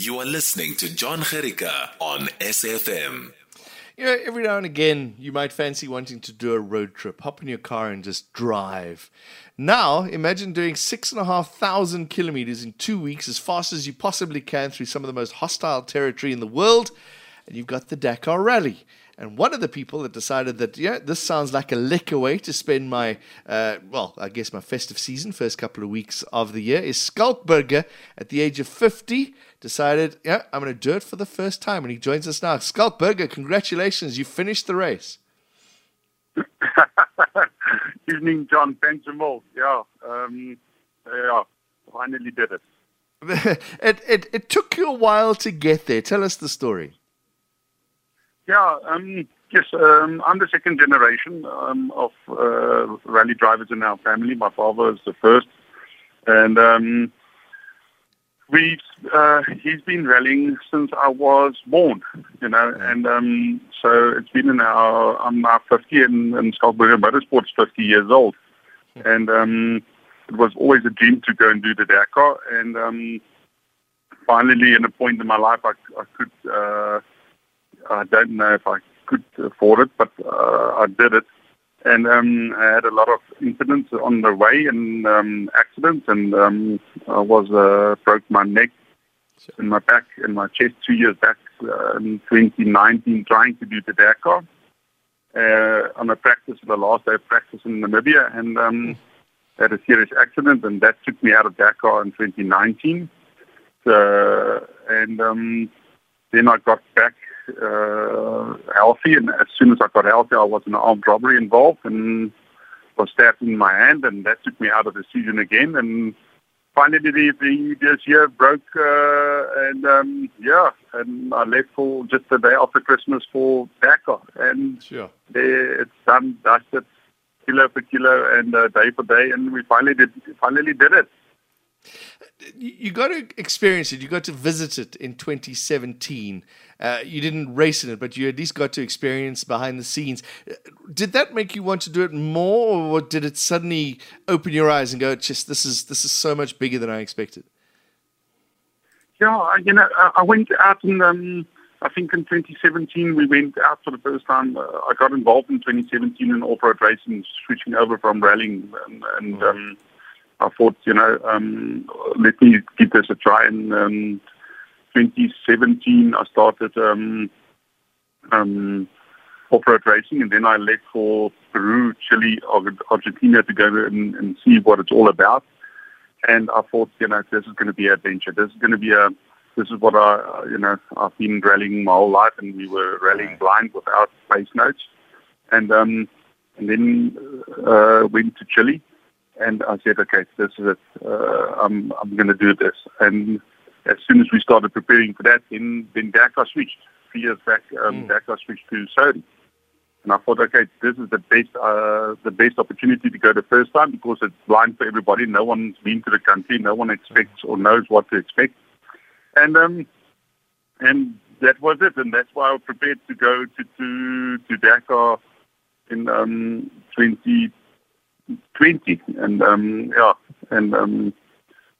You are listening to John Jerica on SAFM. You know, every now and again, you might fancy wanting to do a road trip, hop in your car and just drive. Now, imagine doing six and a half thousand kilometers in two weeks as fast as you possibly can through some of the most hostile territory in the world, and you've got the Dakar Rally. And one of the people that decided that, yeah, this sounds like a liquor way to spend my, uh, well, I guess my festive season, first couple of weeks of the year, is Schalk Burger at the age of 50. Decided, yeah, I'm going to do it for the first time. And he joins us now. Schalk Burger, congratulations. You finished the race. Evening, John. Thanks a lot. Yeah, um, yeah, finally did it. it, it. It took you a while to get there. Tell us the story. Yeah, um, yes, um, I'm the second generation um, of uh, rally drivers in our family. My father is the first, and um, we've uh, he's been rallying since I was born, you know, and um, so it's been in our I'm now 50 and, and Schalk Burger Motorsports 50 years old, and um, it was always a dream to go and do the Dakar, and um, finally, in a point in my life, I, I could. Uh, I don't know if I could afford it, but uh, I did it. And um, I had a lot of incidents on the way and um, accidents, and um, I was uh, broke my neck and my back and my chest two years back uh, in 2019, trying to do the Dakar uh, on a practice, the last day of practice in Namibia, and um, had a serious accident, and that took me out of Dakar in 2019. So, and um, then I got back uh, healthy, and as soon as I got healthy, I was in an armed robbery involved and was stabbed in my hand, and that took me out of the season again. And finally, the, the this year broke, uh, and um, yeah, and I left for just the day after Christmas for Dakar, and Sure. there it's done, dusted, kilo for kilo, and uh, day for day, and we finally did, finally did it. You got to experience it. You got to visit it in 2017. Uh, you didn't race in it, but you at least got to experience behind the scenes. Uh, Did that make you want to do it more, or did it suddenly open your eyes and go, "Just this is this is so much bigger than I expected"? Yeah, I- you know, I went out in, um, I think in 2017, we went out for the first time. Uh, I got involved in 2017 in off-road racing, switching over from rallying. And, and um, I thought, you know, um, let me give this a try. And um, 2017, I started um, um, off-road racing, and then I left for Peru, Chile, Ar- Argentina to go and, and see what it's all about and I thought, you know, this is going to be an adventure. This is going to be a, this is what I, you know, I've been rallying my whole life, and we were rallying blind without pace notes, and um, and then uh, went to Chile, and I said, okay, this is it. Uh, I'm I'm going to do this, and as soon as we started preparing for that, then then Dakar switched. Three years back, um, Dakar switched to Saudi. And I thought, okay, this is the best, uh, the best opportunity to go the first time because it's blind for everybody. No one's been to the country. No one expects or knows what to expect. And um, and that was it. And that's why I was prepared to go to to, to Dakar in um, 2020. And um, yeah, and um,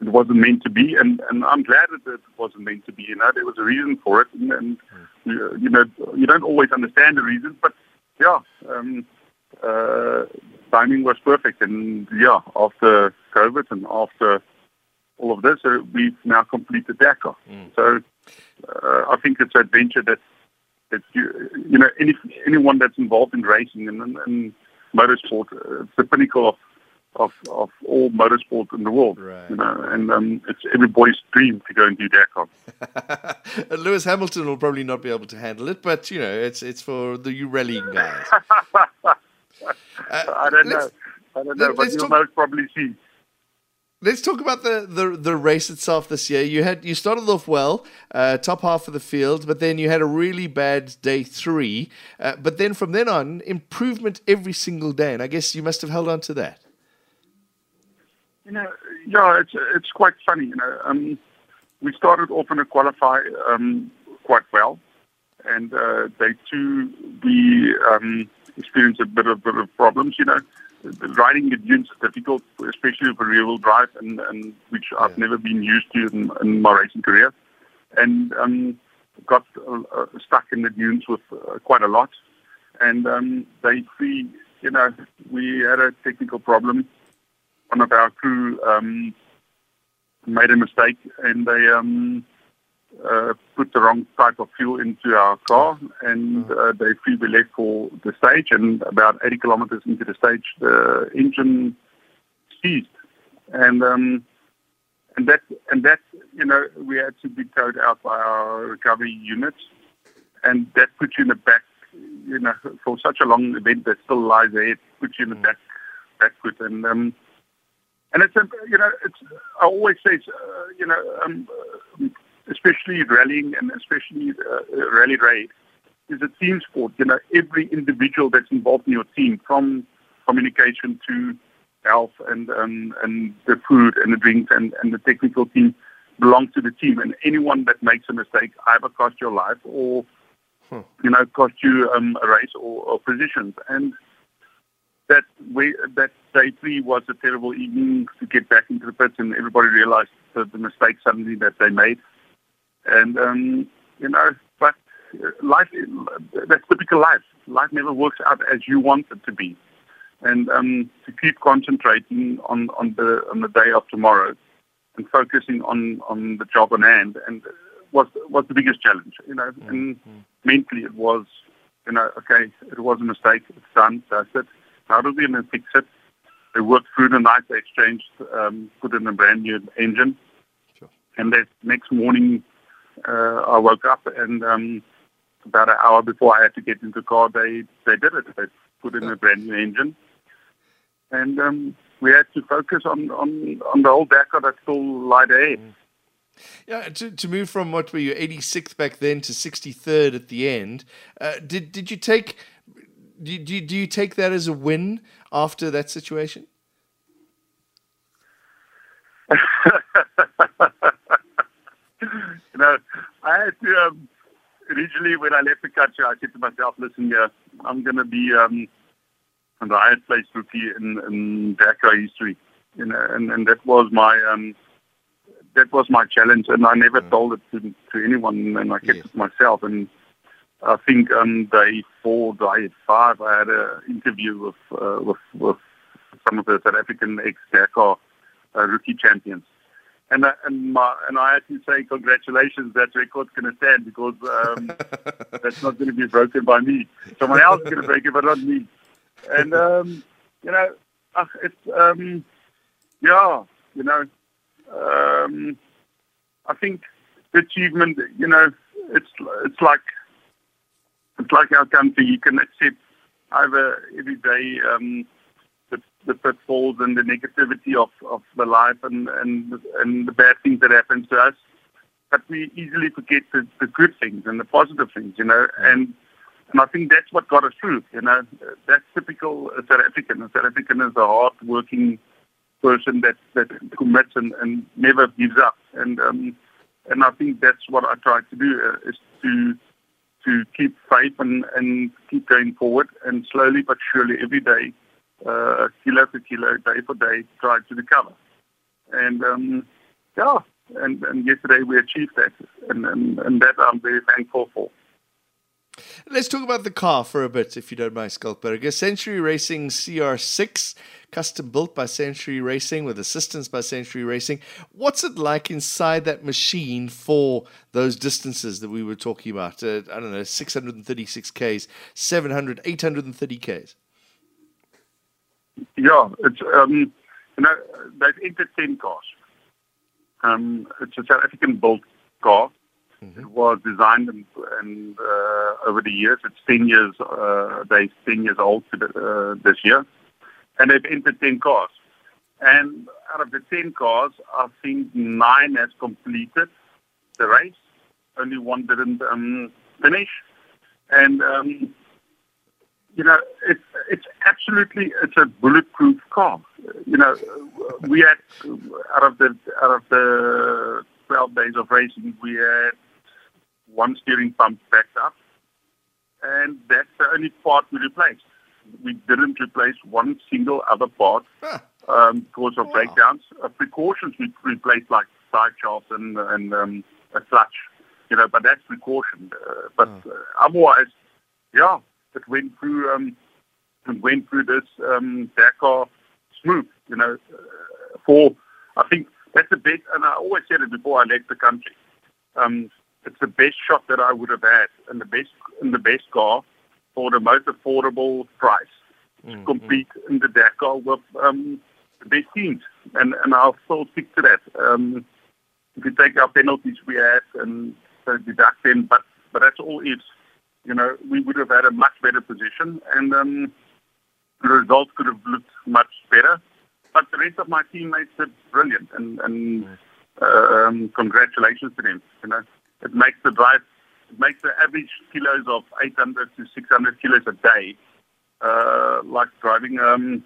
it wasn't meant to be. And and I'm glad that it wasn't meant to be. You know, there was a reason for it. And, and you you know, you don't always understand the reasons, but yeah, um, uh, timing was perfect. And yeah, after COVID and after all of this, uh, we've now completed Dakar. So uh, I think it's an adventure that that you you know any anyone that's involved in racing and, and, and motorsport, uh, it's the pinnacle of. Of, of all motorsport in the world, Right. you know, and um, it's every boy's dream to go and do Dakar. Lewis Hamilton will probably not be able to handle it, but you know, it's it's for the you rallying guys. Uh, I don't know. I don't know, but you'll talk- most probably see. Let's talk about the, the, the race itself this year. You had you started off well, uh, top half of the field, but then you had a really bad day three. Uh, but then from then on, improvement every single day, and I guess you must have held on to that. You know, yeah, it's it's quite funny. You know, um, we started off in a qualify um, quite well, and uh, day two we um, experienced a bit of bit of problems. You know, riding the dunes is difficult, especially for rear wheel drive, and, and which I've never been used to in, in my racing career. and um, got uh, uh, stuck in the dunes with uh, quite a lot. And um, they see, you know, we had a technical problem. One of our crew um, made a mistake, and they um, uh, put the wrong type of fuel into our car, and uh, they freely left for the stage. And about 80 kilometers into the stage, the engine seized, and um, and that and that you know we had to be towed out by our recovery units, and that puts you in the back, you know, for such a long event that still lies ahead, puts you in the back back foot, and um, and it's you know it's I always say uh, you know um, especially rallying and especially uh, rally raid is a team sport. You know every individual that's involved in your team, from communication to health and um, and the food and the drinks and, and the technical team belong to the team. And anyone that makes a mistake either cost your life or hmm. you know cost you um, a race or, or positions. And that we that day three was a terrible evening to get back into the pits, and everybody realized the, the mistake suddenly that they made. And um, you know, but life that's typical life. Life never works out as you want it to be and um, to keep concentrating on, on the on the day of tomorrow and focusing on, on the job on hand and was was the biggest challenge. You know, mm-hmm. and mentally it was, you know, okay, it was a mistake, it's done, that's it. How do we going fix it? They worked through the night, they exchanged, um, put in a brand new engine, sure. and the next morning uh, I woke up and um, about an hour before I had to get into the car, they they did it. They put in a brand new engine and um, we had to focus on, on, on the old Dakar that still light ahead. Mm. Yeah, to, to move from what were you 86th back then to 63rd at the end, uh, did did you take do, do, do you take that as a win after that situation? you know, I had to um, originally when I left the country, I said to myself, "Listen, yeah, I'm going to be." Um, the highest placed rookie in, in Dakar history. You know, and, and that was my um, that was my challenge, and I never mm. told it to, to anyone, and I kept yes. it myself. And I think um, day four, day five, I had an interview with, uh, with with some of the South African ex Dakar uh, rookie champions. And, uh, and, my, and I had to say, congratulations, that record's going to stand because um, that's not going to be broken by me. Someone else is going to break it, but not me and um, you know, uh, it's um, yeah, you know, um, I think the achievement, you know, it's it's like it's like our country. You can accept over every day um, the, pitfalls and the negativity of, of the life and, and and the bad things that happen to us, but we easily forget the, the good things and the positive things, you know, and and I think that's what got us through. You know, that's typical South African. A South African is a hard-working person that that commits and, and never gives up. And um, and I think that's what I try to do uh, is to to keep faith and, and keep going forward and slowly but surely every day, uh, kilo for kilo, day for day, try to recover. And um, yeah, and, and yesterday we achieved that, and, and, and that I'm very thankful for. Let's talk about the car for a bit, if you don't mind, Skulkberg. Century Racing CR6, custom built by Century Racing with assistance by Century Racing. What's it like inside that machine for those distances that we were talking about? Uh, I don't know, 636 Ks, 700, 830 Ks. Yeah, it's um, you know they've entered ten cars. Um, it's a South African built car. Mm-hmm. It was designed and, and uh, over the years, it's 10 years, uh, they're 10 years old uh, this year. And they've entered 10 cars. And out of the 10 cars, I think nine has completed the race. Only one didn't um, finish. And, um, you know, it's, it's absolutely, it's a bulletproof car. You know, we had, out of the, out of the 12 days of racing, we had one steering pump backed up, and that's the only part we replaced. We didn't replace one single other part huh. um, because of wow. breakdowns. Uh, precautions we replaced like side shafts and, and um, a clutch, you know, but that's precaution. Uh, but uh, otherwise, yeah, it went through um, it went through this um, Dakar smooth. You know, uh, for I think that's the best, and I always said it before I left the country. Um, it's the best shot that I would have had, and the best in the best car for the most affordable price to Mm, compete in the Dakar with um, the best teams, and and I'll still stick to that. Um, if you take our penalties we had and so deduct them, but but that's all ifs. You know, we would have had a much better position, and um, the results could have looked much better. But the rest of my teammates did brilliant, and and uh, um, congratulations to them. You know, it makes the drive, it makes the average kilos of 800 to 600 kilos a day, uh, like driving um,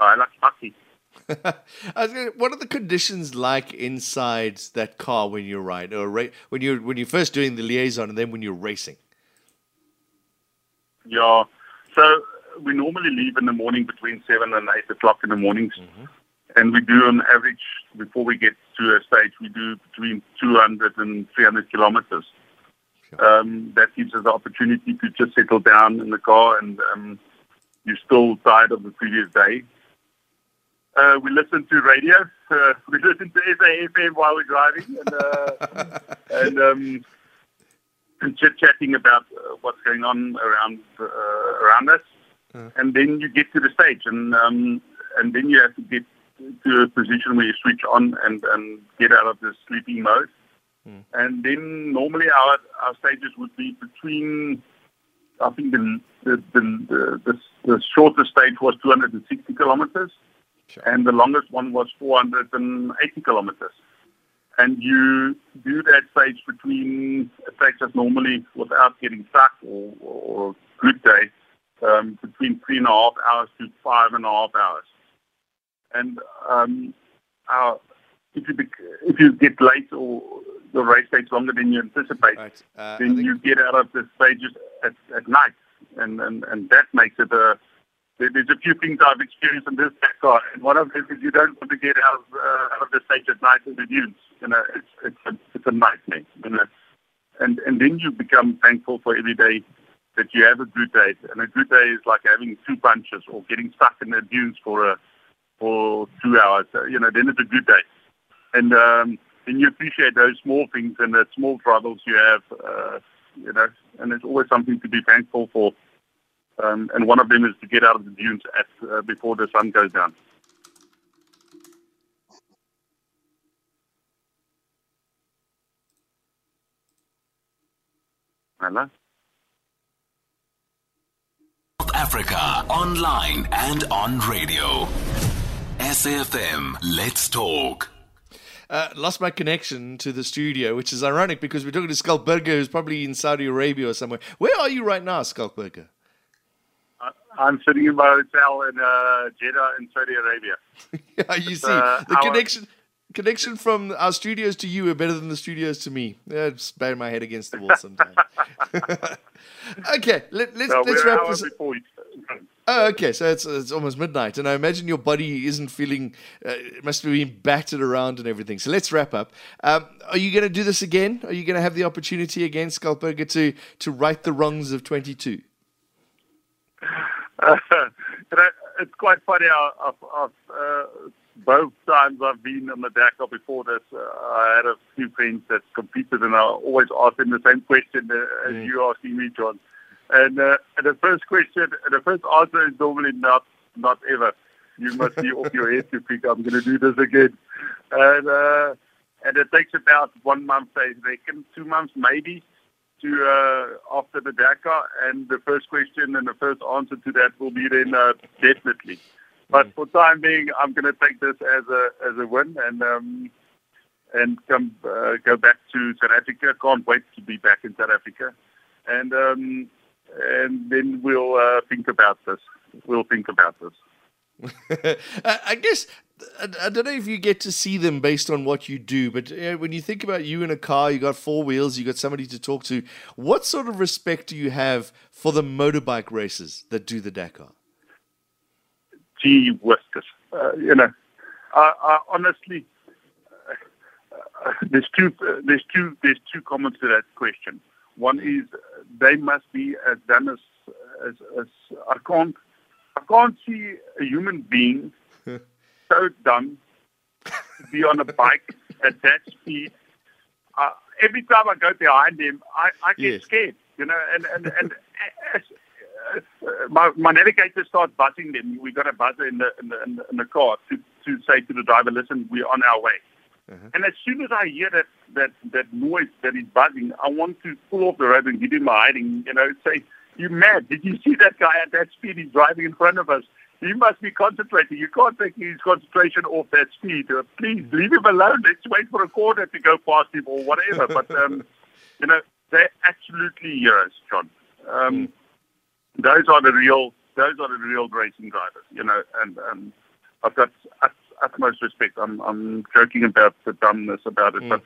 I like hockey. What are the conditions like inside that car when you ride, or ra- when you're when you're first doing the liaison, and then when you're racing? Yeah. So we normally leave in the morning between seven and eight o'clock in the mornings, and we do on average before we get to a stage we do between 200 and 300 kilometers. Um, that gives us the opportunity to just settle down in the car, and um, you're still tired of the previous day. Uh, we listen to radio. Uh, we listen to SAFM while we're driving, and uh, and um, and chit chatting about uh, what's going on around uh, around us, and then you get to the stage, and um, and then you have to get to a position where you switch on and and get out of the sleeping mode, and then normally our our stages would be between. I think the the the, the, the shortest stage was 260 kilometers, and the longest one was 480 kilometers and you do that stage between us normally without getting stuck or, or good day um, between three and a half hours to five and a half hours. And um, our, if you bec- if you get late or the race takes longer than you anticipate, Right. Uh, then think- you get out of the stages at, at night, and, and and that makes it a. there- There's a few things I've experienced in this car, and one of them is you don't want to get out of, uh, out of the stage at night in the dunes. You know, it's it's a it's a nightmare. You know, and and then you become thankful for every day that you have a good day, and a good day is like having two punches or getting stuck in the dunes for a for two hours. Uh, you know, then it's a good day, and um, then you appreciate those small things and the small troubles you have. Uh, you know, and there's always something to be thankful for. Um, and one of them is to get out of the dunes at uh, before the sun goes down. Hello. South Africa online and on radio. SAFM, let's talk. uh, lost my connection to the studio, which is ironic because we're talking to Schalk Burger, who's probably in Saudi Arabia or somewhere. Where are you right now, Schalk Burger? I- I'm sitting in my hotel in uh, Jeddah in Saudi Arabia. yeah, you see, uh, the our- connection connection from our studios to you are better than the studios to me. Yeah, just bang my head against the wall sometimes. okay, let, let's So let's wrap this. before each. Oh, okay. So it's, it's almost midnight, and I imagine your body isn't feeling. Uh, it must have been battered around and everything. So let's wrap up. Um, are you going to do this again? Are you going to have the opportunity again, Schalk Burger, to to right the wrongs of 22? Uh, it's quite funny. I've, I've, uh, both times I've been on the Dakar before this, uh, I had a few friends that competed, and I always ask them the same question uh, as you asking me, John. And, uh, and the first question, the first answer is normally not, not ever. You must be off your head to think I'm going to do this again. And uh, and it takes about one month, I reckon, two months maybe, to uh, after the Dakar, and the first question and the first answer to that will be then uh, definitely. But for time being, I'm going to take this as a as a win and um, and come uh, go back to South Africa. Can't wait to be back in South Africa, and um, and then we'll uh, think about this. We'll think about this. I I guess I I don't know if you get to see them based on what you do, but uh, when you think about you in a car, you got four wheels, you got somebody to talk to. What sort of respect do you have for the motorbike races that do the Dakar? gee whiskers. Uh, you know, I, I honestly, uh, uh, there's two uh, there's two there's two comments to that question. One is uh, they must be as done as as, as I can't I can't see a human being so dumb to be on a bike at that speed. Uh, every time I go behind him, I, I get Yes. scared, you know, and and and as, uh, my my navigator starts buzzing them. We got a buzzer in the in the, in the, in the car to to say to the driver, listen, we're on our way. And as soon as I hear that, that, that noise that is buzzing, I want to pull off the road and give him a hiding, you know, say, you mad? Did you see that guy at that speed? He's driving in front of us. He must be concentrating. You can't take his concentration off that speed. Uh, please leave him alone. Let's wait for a corner to go past him or whatever. But, um, you know, they're absolutely heroes, John. Um, Those are the real, those are the real racing drivers, you know, and, um, I've got ut- utmost respect. I'm, I'm joking about the dumbness about it, but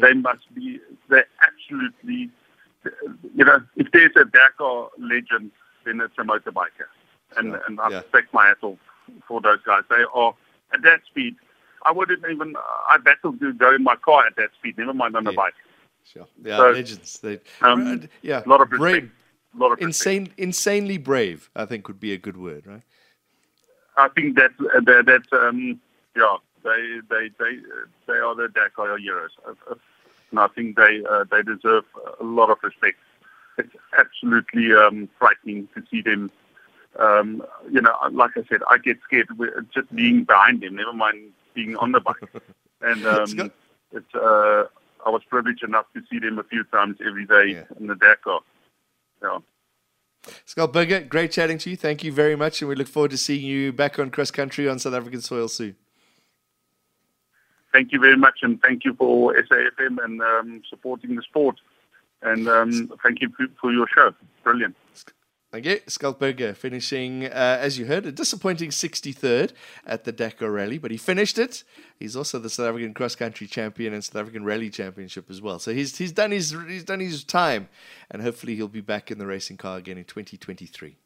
they must be, they're absolutely, you know, if there's a Dakar legend, then it's a motorbiker. And, Sure. and I Yeah. respect my off for those guys. They are at that speed. I wouldn't even, I battled to go in my car at that speed, never mind on a Yeah. bike. Sure. Yeah, So, legends. They, um, yeah, A lot of respect. brave, A lot of respect. insane, insanely brave. I think would be a good word, right? I think that that, that um, yeah, they they they they are the Dakar heroes, Uh, uh, and I think they uh, they deserve a lot of respect. It's absolutely um, frightening to see them. Um, you know, like I said, I get scared with just being behind them. Never mind being on the bike. And um, it's uh, I was privileged enough to see them a few times every day Yeah. in the Dakar. Yeah. Schalk Burger, great chatting to you. Thank you very much, and we look forward to seeing you back on cross country on South African soil soon. thank you very much, and thank you for SAFM and um, supporting the sport. And um, thank you for your show. Brilliant. Thank you. Finishing, uh, as you heard, a disappointing 63rd at the Dakar Rally, but he finished it. He's also the South African cross country champion and South African Rally Championship as well. So he's he's done his he's done his time, and hopefully he'll be back in the racing car again in 2023.